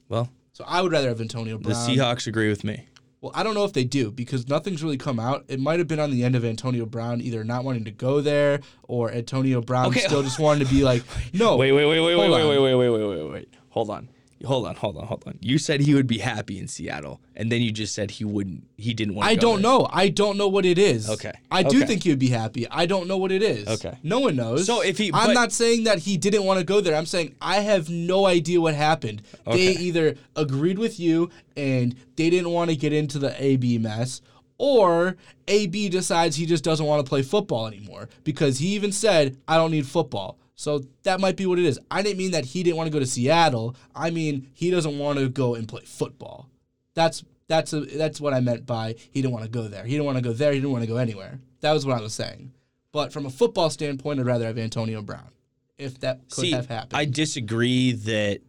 well, So I would rather have Antonio the Seahawks agree with me. Well, I don't know if they do because nothing's really come out. It might have been on the end of Antonio Brown either not wanting to go there or Antonio Brown Okay. still just wanting to be like, no. Wait, wait, wait, wait, wait, wait, wait, wait, wait, wait, wait, wait. Hold on. Hold on, hold on, hold on. You said he would be happy in Seattle, and then you just said he wouldn't. He didn't want. I go don't there. know. I don't know what it is. Okay. I do Okay. think he would be happy. I don't know what it is. Okay. No one knows. So if he- I'm not saying that he didn't want to go there. I'm saying I have no idea what happened. They either agreed with you and they didn't want to get into the AB mess, or AB decides he just doesn't want to play football anymore because he even said, "I don't need football." So that might be what it is. I didn't mean that he didn't want to go to Seattle. I mean he doesn't want to go and play football. That's that's a, that's what I meant by he didn't want to go there. He didn't want to go there. He didn't want to go anywhere. That was what I was saying. But from a football standpoint, I'd rather have Antonio Brown, if that could See, have happened. I disagree that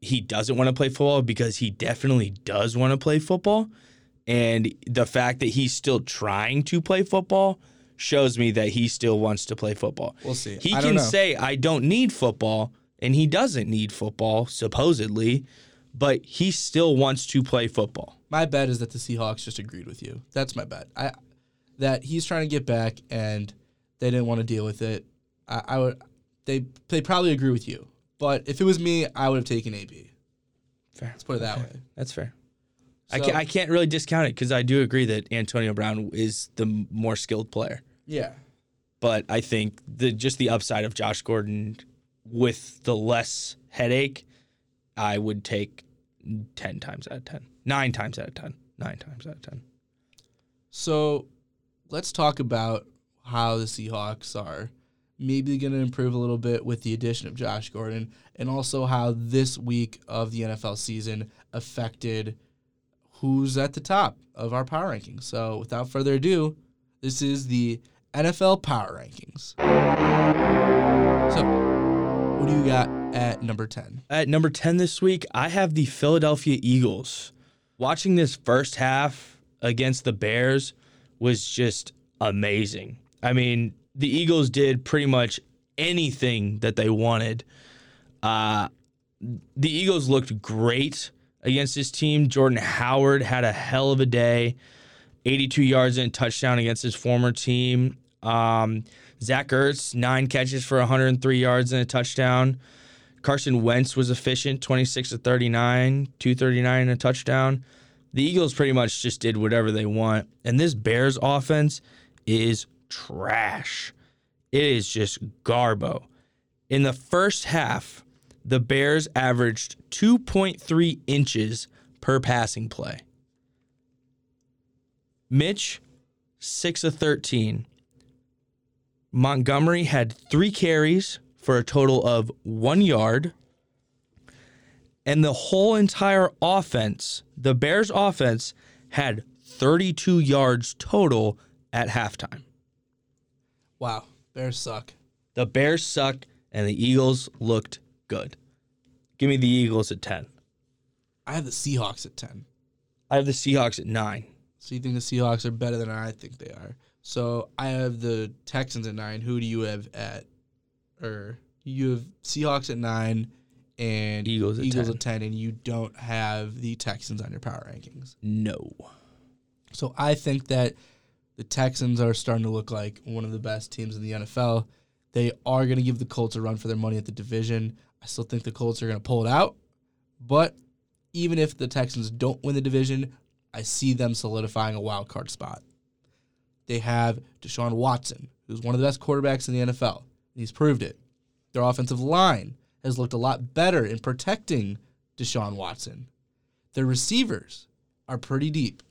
he doesn't want to play football because he definitely does want to play football. And the fact that he's still trying to play football shows me that he still wants to play football. We'll see. He I can say, I don't need football, and he doesn't need football, supposedly, but he still wants to play football. my bet is that the Seahawks just agreed with you. That's my bet. I that he's trying to get back and they didn't want to deal with it. I, I would they they probably agree with you. But if it was me, I would have taken AB. Fair. Let's put it that way. That's fair. I, can't, I can't really discount it because I do agree that Antonio Brown is the more skilled player. Yeah. but I think the just the upside of Josh Gordon with the less headache, I would take ten times out of ten, nine times out of ten, nine times out of ten. So let's talk about how the Seahawks are maybe going to improve a little bit with the addition of Josh Gordon and also how this week of the NFL season affected who's at the top of our power rankings. So without further ado, this is the NFL power rankings. So, what do you got at number 10? At number ten this week, I have the Philadelphia Eagles. Watching this first half against the Bears was just amazing. I mean, the Eagles did pretty much anything that they wanted. Uh, the Eagles looked great against this team. Jordan Howard had a hell of a day, 82 yards and touchdown against his former team. Um, Zach Ertz, nine catches for 103 yards and a touchdown. Carson Wentz was efficient, 26 to 39, 239 and a touchdown. The Eagles pretty much just did whatever they want. And this Bears offense is trash. It is just garbo. In the first half, the Bears averaged 2.3 inches per passing play. Mitch, 6 of 13. Montgomery had three carries for a total of one yard. And the whole entire offense, the Bears' offense, had 32 yards total at halftime. Wow, Bears suck. The Bears suck, and the Eagles looked good. Give me the Eagles at 10. I have the Seahawks at 10. I have the Seahawks at 9. So you think the Seahawks are better than I think they are? So I have the Texans at nine. Who do you have at? Or you have Seahawks at nine and Eagles at Eagles 10. at ten, and you don't have the Texans on your power rankings. No. So I think that the Texans are starting to look like one of the best teams in the NFL. They are going to give the Colts a run for their money at the division. I still think the Colts are going to pull it out, but even if the Texans don't win the division, I see them solidifying a wild card spot. They have Deshaun Watson, who's one of the best quarterbacks in the NFL. He's proved it. Their offensive line has looked a lot better in protecting Deshaun Watson. Their receivers are pretty deep.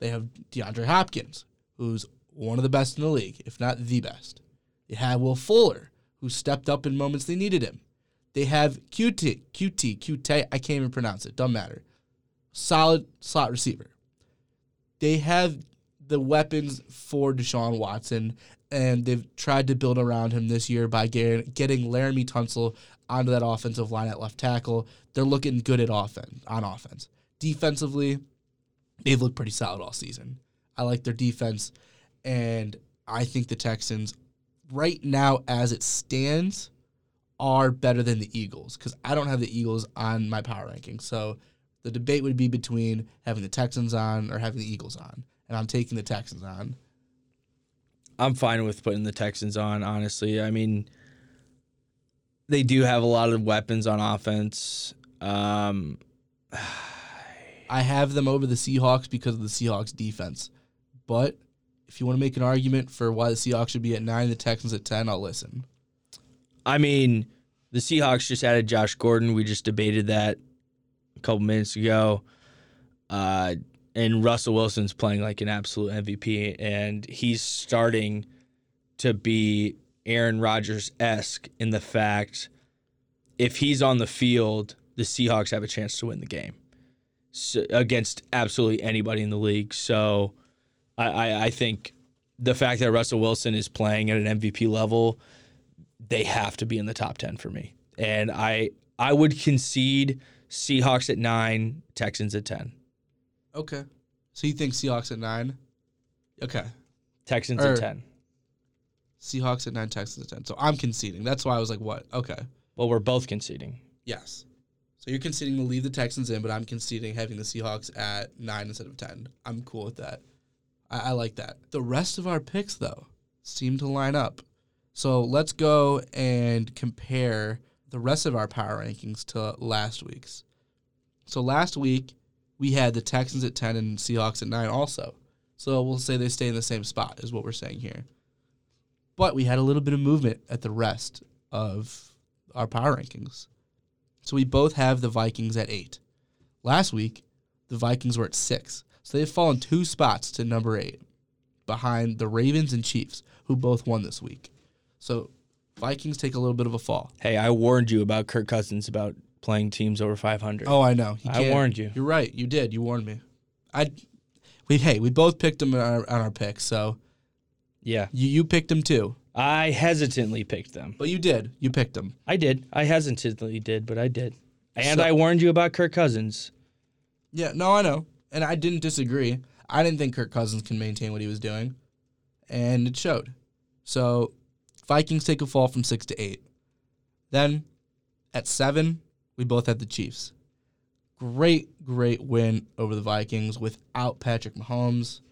They have DeAndre Hopkins, who's one of the best in the league, if not the best. They have Will Fuller, who stepped up in moments they needed him. They have QT, QT, QT, I can't even pronounce it, doesn't matter. Solid slot receiver. They have the weapons for Deshaun Watson, and they've tried to build around him this year by getting, Laremy Tunsil onto that offensive line at left tackle. They're looking good at offense on offense. Defensively, they've looked pretty solid all season. I like their defense, and I think the Texans, right now as it stands, are better than the Eagles because I don't have the Eagles on my power ranking. So the debate would be between having the Texans on or having the Eagles on, and I'm taking the Texans on. I'm fine with putting the Texans on, honestly. I mean, they do have a lot of weapons on offense. Um, I have them over the Seahawks because of the Seahawks defense. But if you want to make an argument for why the Seahawks should be at nine and the Texans at ten, I'll listen. I mean, the Seahawks just added Josh Gordon. We just debated that a couple minutes ago. Uh, and Russell Wilson's playing like an absolute MVP, and he's starting to be Aaron Rodgers esque in the fact if he's on the field, the Seahawks have a chance to win the game so, against absolutely anybody in the league. So I, I, I think the fact that Russell Wilson is playing at an MVP level, they have to be in the top 10 for me. And I I would concede Seahawks at nine, Texans at 10. Okay. So you think Seahawks at nine? Okay. Texans Er, at 10. Seahawks at nine, Texans at ten. So I'm conceding. That's why I was like, what? Okay. Well, we're both conceding. Yes. So you're conceding to leave the Texans in, but I'm conceding having the Seahawks at nine instead of ten. I'm cool with that. I, I like that. The rest of our picks, though, seem to line up. So let's go and compare the rest of our power rankings to last week's. So last week we had the Texans at ten and Seahawks at nine, also. So we'll say they stay in the same spot, is what we're saying here. But we had a little bit of movement at the rest of our power rankings. So we both have the Vikings at eight. Last week, the Vikings were at six. So they've fallen two spots to number eight behind the Ravens and Chiefs, who both won this week. So Vikings take a little bit of a fall. Hey, I warned you about Kirk Cousins about playing teams over 500. Oh, I know. I warned you. You're right. You did. You warned me. I, we hey, we both picked them on our, on our picks. So Yeah. you you picked them too, I hesitantly picked them. but you did. You picked them. I did. I hesitantly did, but I did. And So- I warned you about Kirk Cousins. Yeah, no, I know. And I didn't disagree. I didn't think Kirk Cousins can maintain what he was doing. And it showed. So Vikings take a fall from six to eight. Then at seven, we both had the Chiefs. Great, great win over the Vikings without Patrick Mahomes.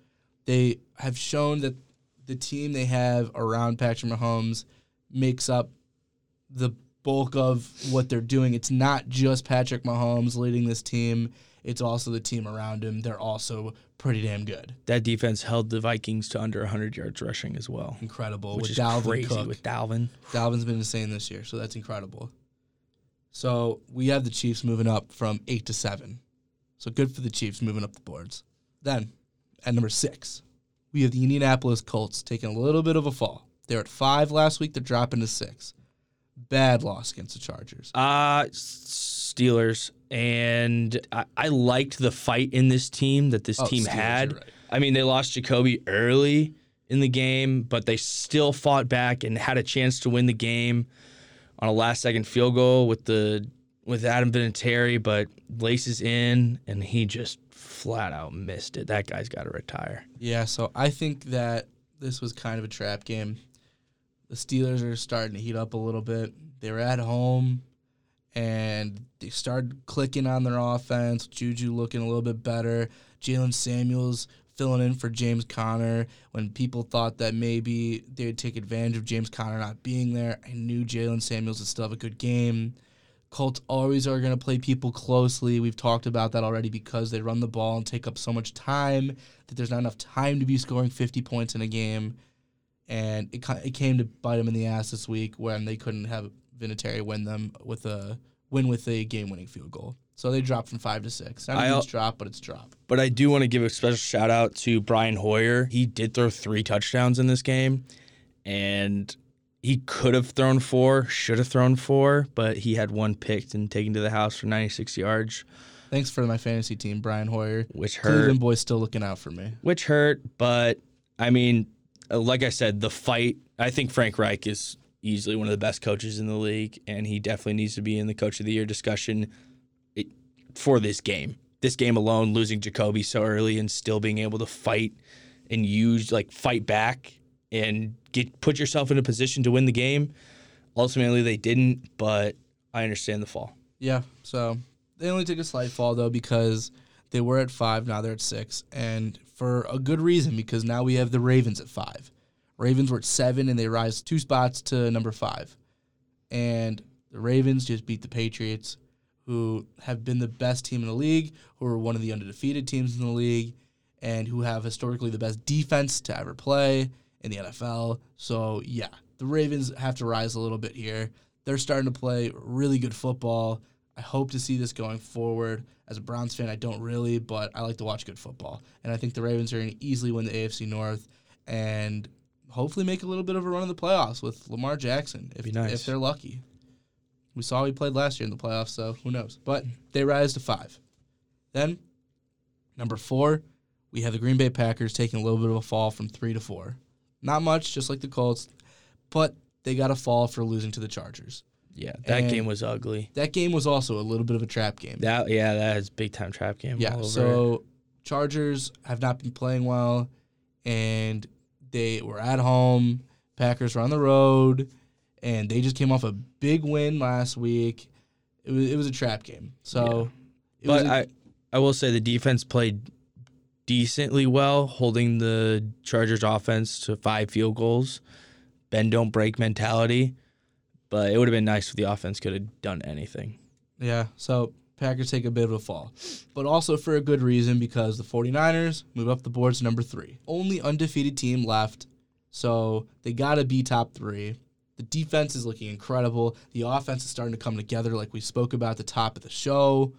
They have shown that the team they have around Patrick Mahomes makes up the bulk of what they're doing. It's not just Patrick Mahomes leading this team, it's also the team around him. They're also pretty damn good. That defense held the Vikings to under 100 yards rushing as well, Incredible. which with is Dalvin crazy Cook. with Dalvin. Dalvin's been insane this year, so that's incredible. So we have the Chiefs moving up from eight to seven. So good for the Chiefs moving up the boards. Then at number six, we have the Indianapolis Colts taking a little bit of a fall. They're at five last week, they're dropping to six. Bad loss against the Chargers. Uh Steelers and I, I liked the fight in this team that this Oh, team Steelers, had. right. I mean, they lost Jacoby early in the game, but they still fought back and had a chance to win the game on a last second field goal with the with Adam Vinatieri, but laces in and he just flat out missed it. That guy's got to retire. Yeah, so I think that this was kind of a trap game. The Steelers are starting to heat up a little bit. They were at home and they started clicking on their offense. Juju looking a little bit better. Jaylen Samuels filling in for James Conner when people thought that maybe they would take advantage of James Conner not being there. I knew Jaylen Samuels would still have a good game. Colts always are going to play people closely. We've talked about that already because they run the ball and take up so much time that there's not enough time to be scoring 50 points in a game. And it, it came to bite them in the ass this week when they couldn't have Vinatieri win them with a win with a game-winning field goal. So they dropped from five to six. Not a I al- huge drop, but it's drop. But I do want to give a special shout out to Brian Hoyer. He did throw three touchdowns in this game, and he could have thrown four, should have thrown four, but he had one picked and taken to the house for 96 yards, Thanks for my fantasy team, Brian Hoyer. which hurt. Cleveland boys still looking out for me. Which hurt, but I mean, uh, like I said, the fight. I think Frank Reich is easily one of the best coaches in the league, and he definitely needs to be in the coach of the year discussion for this game. This game alone, losing Jacoby so early and still being able to fight and use like fight back and get put yourself in a position to win the game. Ultimately, they didn't, but I understand the fall. Yeah, so they only took a slight fall though because they were at five, now they're at six, and for a good reason because now we have the Ravens at five. Ravens were at seven and they rise two spots to number five, and the Ravens just beat the Patriots, who have been the best team in the league, who are one of the undefeated teams in the league, and who have historically the best defense to ever play in the NFL. So, yeah, the Ravens have to rise a little bit here. They're starting to play really good football. I hope to see this going forward. As a Browns fan, I don't really, but I like to watch good football. And I think the Ravens are going to easily win the AFC North and hopefully make a little bit of a run in the playoffs with Lamar Jackson if, nice. if they're lucky. We saw he played last year in the playoffs, so who knows? But they rise to five. Then, number four, we have the Green Bay Packers taking a little bit of a fall from three to four. Not much, just like the Colts, but they got a fall for losing to the Chargers. Yeah, that And- game was ugly. That game was also a little bit of a trap game. That yeah, that is big time trap game. Yeah, so Chargers have not been playing well, and they were at home. Packers were on the road, and they just came off a big win last week. It was it was a trap game. So, it but was a- I I will say the defense played decently well, holding the Chargers offense to five field goals. Ben don't break mentality. But it would have been nice if the offense could have done anything. yeah. So Packers take a bit of a fall, but also for a good reason because the 49ers move up the boards to number three, only undefeated team left. So they got to be top three. The defense is looking incredible. The offense is starting to come together, like we spoke about at the top of the show.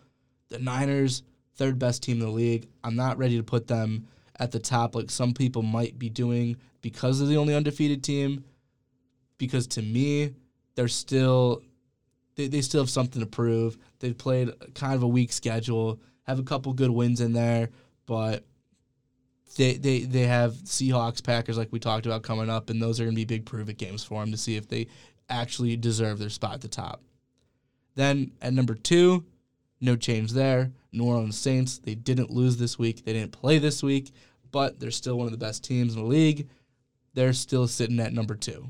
The Niners, third best team in the league. I'm not ready to put them at the top like some people might be doing because they're the only undefeated team. Because to me, they're still they, they still have something to prove. They've played kind of a weak schedule, have a couple good wins in there, but they they they have Seahawks, Packers like we talked about coming up, and those are going to be big prove it games for them to see if they actually deserve their spot at the top. Then at number two, no change there. New Orleans Saints, they didn't lose this week. They didn't play this week, but they're still one of the best teams in the league. They're still sitting at number two.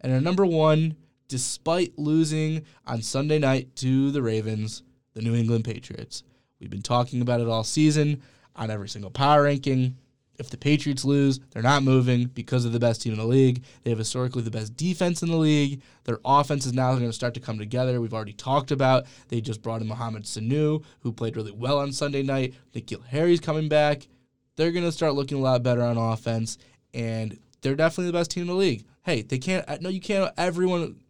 And at number one, despite losing on Sunday night to the Ravens, the New England Patriots. We've been talking about it all season on every single power ranking. If the Patriots lose, they're not moving because of the best team in the league. They have historically the best defense in the league. Their offense is now going to start to come together. We've already talked about. They just brought in Mohamed Sanu, who played really well on Sunday night. N'Keal Harry's coming back. They're going to start looking a lot better on offense, and they're definitely the best team in the league. Hey, they can't. Uh, no, you can't. Everyone,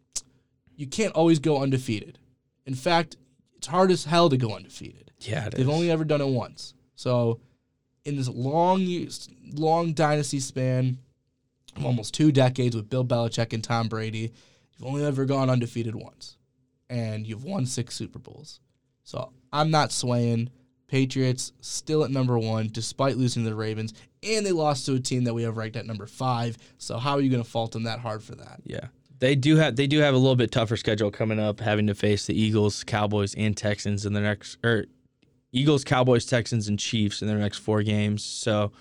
you can't always go undefeated. In fact, it's hard as hell to go undefeated. Yeah, They've is. only ever done it once. So, in this long, long dynasty span of almost two decades with Bill Belichick and Tom Brady, you've only ever gone undefeated once, and you've won six Super Bowls. So I'm not swaying. Patriots still at number one despite losing to the Ravens, and they lost to a team that we have ranked at number five. So how are you going to fault them that hard for that? Yeah. They do have they do have a little bit tougher schedule coming up, having to face the Eagles, Cowboys, and Texans in the next or Eagles, Cowboys, Texans, and Chiefs in their next four games. So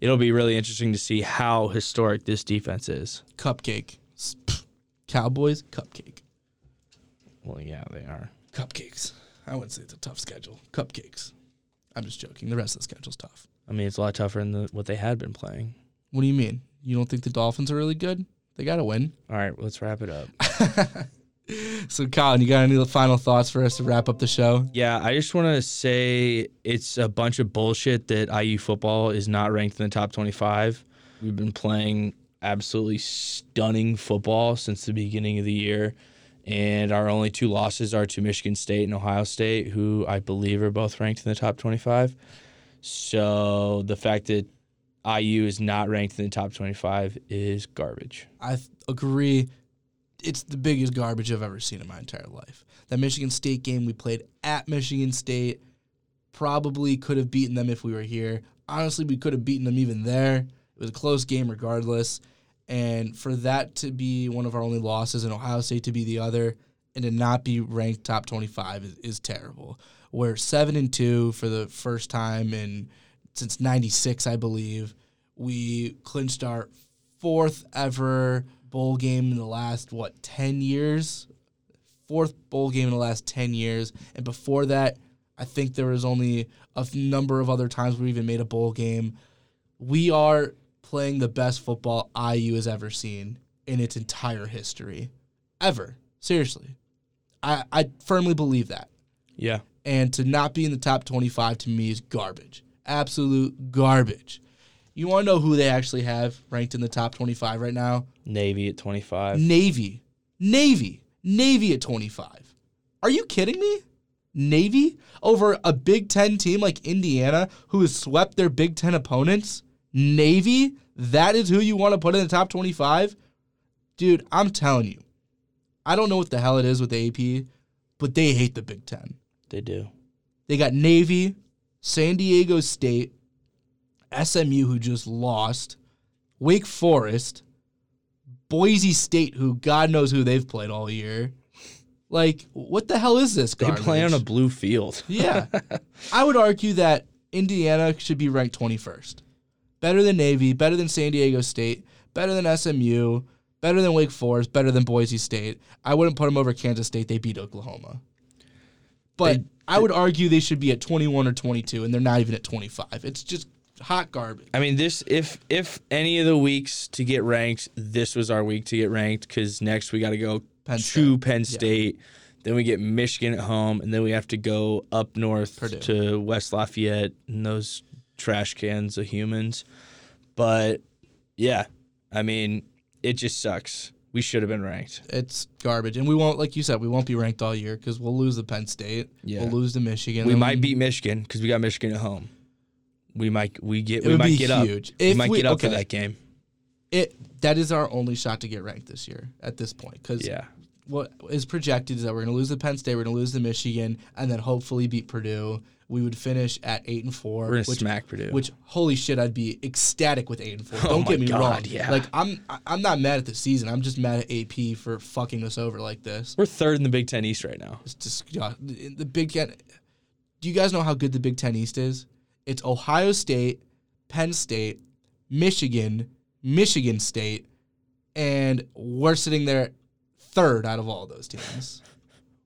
it'll be really interesting to see how historic this defense is. Cupcake, Cowboys, cupcake, Well, yeah, they are. cupcakes. I wouldn't say it's a tough schedule. Cupcakes. I'm just joking. The rest of the schedule's tough. I mean, it's a lot tougher than the, what they had been playing. What do you mean? You don't think the Dolphins are really good? They got to win. All right, let's wrap it up. So, Colin, you got any final thoughts for us to wrap up the show? Yeah, I just want to say it's a bunch of bullshit that IU football is not ranked in the top 25. We've been playing absolutely stunning football since the beginning of the year. And our only two losses are to Michigan State and Ohio State, who I believe are both ranked in the top 25. So the fact that IU is not ranked in the top 25 is garbage. I th- agree. It's the biggest garbage I've ever seen in my entire life. That Michigan State game we played at Michigan State probably could have beaten them if we were here. Honestly, we could have beaten them even there. It was a close game regardless. And for that to be one of our only losses and Ohio State to be the other and to not be ranked top 25 is, is terrible. We're 7 and 2 for the first time in since 96, I believe. We clinched our fourth ever bowl game in the last what 10 years? Fourth bowl game in the last 10 years. And before that i think there was only a number of other times we even made a bowl game. We are playing the best football iu has ever seen in its entire history. Ever. Seriously. I i firmly believe that. Yeah. And to not be in the top 25 to me is garbage. Absolute garbage. You want to know who they actually have ranked in the top 25 right now? Navy at 25. Navy. Navy. Navy at 25. Are you kidding me? Navy over a Big Ten team like Indiana, who has swept their Big Ten opponents? Navy? That is who you want to put in the top 25? Dude, I'm telling you. I don't know what the hell it is with the AP, but they hate the Big Ten. They do. They got Navy, San Diego State, SMU, who just lost, Wake Forest, Boise State, who God knows who they've played all year. Like, what the hell is this? They Garbage? play on a blue field. yeah. I would argue that Indiana should be ranked 21st. Better than Navy, better than San Diego State, better than SMU, better than Wake Forest, better than Boise State. I wouldn't put them over Kansas State. They beat Oklahoma. But They- I would argue they should be at 21 or 22, and they're not even at 25. It's just hot garbage. I mean, this if if any of the weeks to get ranked, this was our week to get ranked because next we got to go Penn to State. Penn State. Then we get Michigan at home, and then we have to go up north Purdue. to West Lafayette and those trash cans of humans. But yeah, I mean, it just sucks. We should have been ranked. It's garbage. And we won't, like you said, we won't be ranked all year because we'll lose to Penn State. Yeah. We'll lose to Michigan. We might beat Michigan because we got Michigan at home. We might we get we might get up. huge. We might we- get up for that game. It that is our only shot to get ranked this year at this point because Yeah. what is projected is that we're going to lose the Penn State, we're going to lose the Michigan, and then hopefully beat Purdue. We would finish at eight and 4 We're gonna which, smack Purdue. Which holy shit, I'd be ecstatic with eight and four. Oh Don't my get me God, wrong. yeah. Like I'm, I'm not mad at the season. I'm just mad at AP for fucking us over like this. We're third in the Big Ten East right now. It's just the Big Ten. Do you guys know how good the Big Ten East is? It's Ohio State, Penn State, Michigan, Michigan State, and we're sitting there third out of all those teams.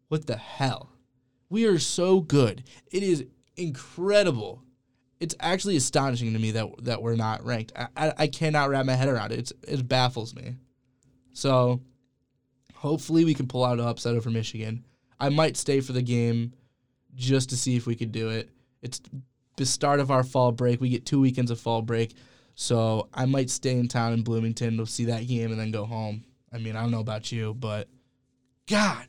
What the hell? We are so good. It is incredible. It's actually astonishing to me that that we're not ranked. I, I, I cannot wrap my head around it. It's, it baffles me. So, hopefully, we can pull out an upset over Michigan. I might stay for the game just to see if we could do it. It's the start of our fall break. We get two weekends of fall break. So I might stay in town in Bloomington to see that game and then go home. I mean, I don't know about you, but God,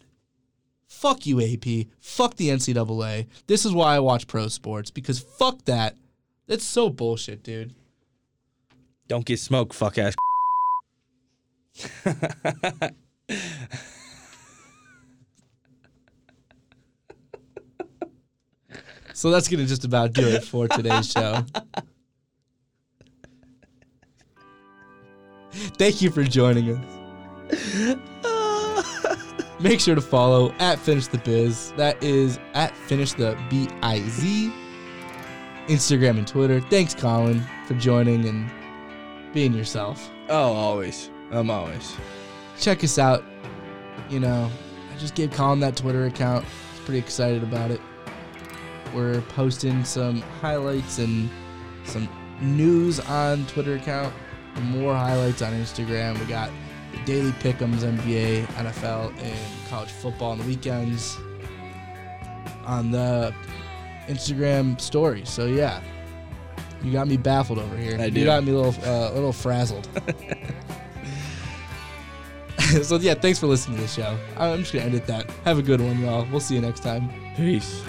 fuck you, AP. Fuck the NCAA. This is why I watch pro sports because fuck that. That's so bullshit, dude. Don't get smoked, fuck ass. So that's going to just about do it for today's show. Thank you for joining us. Make sure to follow at Finish the Biz. That is at Finish the B I Z. Instagram and Twitter. Thanks, Colin, for joining and being yourself. Oh, always. I'm always. Check us out. You know, I just gave Colin that Twitter account. He's pretty excited about it. We're posting some highlights and some news on Twitter account. More highlights on Instagram. We got the daily pickums, NBA, NFL, and college football on the weekends on the Instagram story. So yeah, you got me baffled over here. I You got me a little, uh, a little frazzled. so yeah, thanks for listening to the show. I'm just gonna end it that. Have a good one, y'all. We'll see you next time. Peace.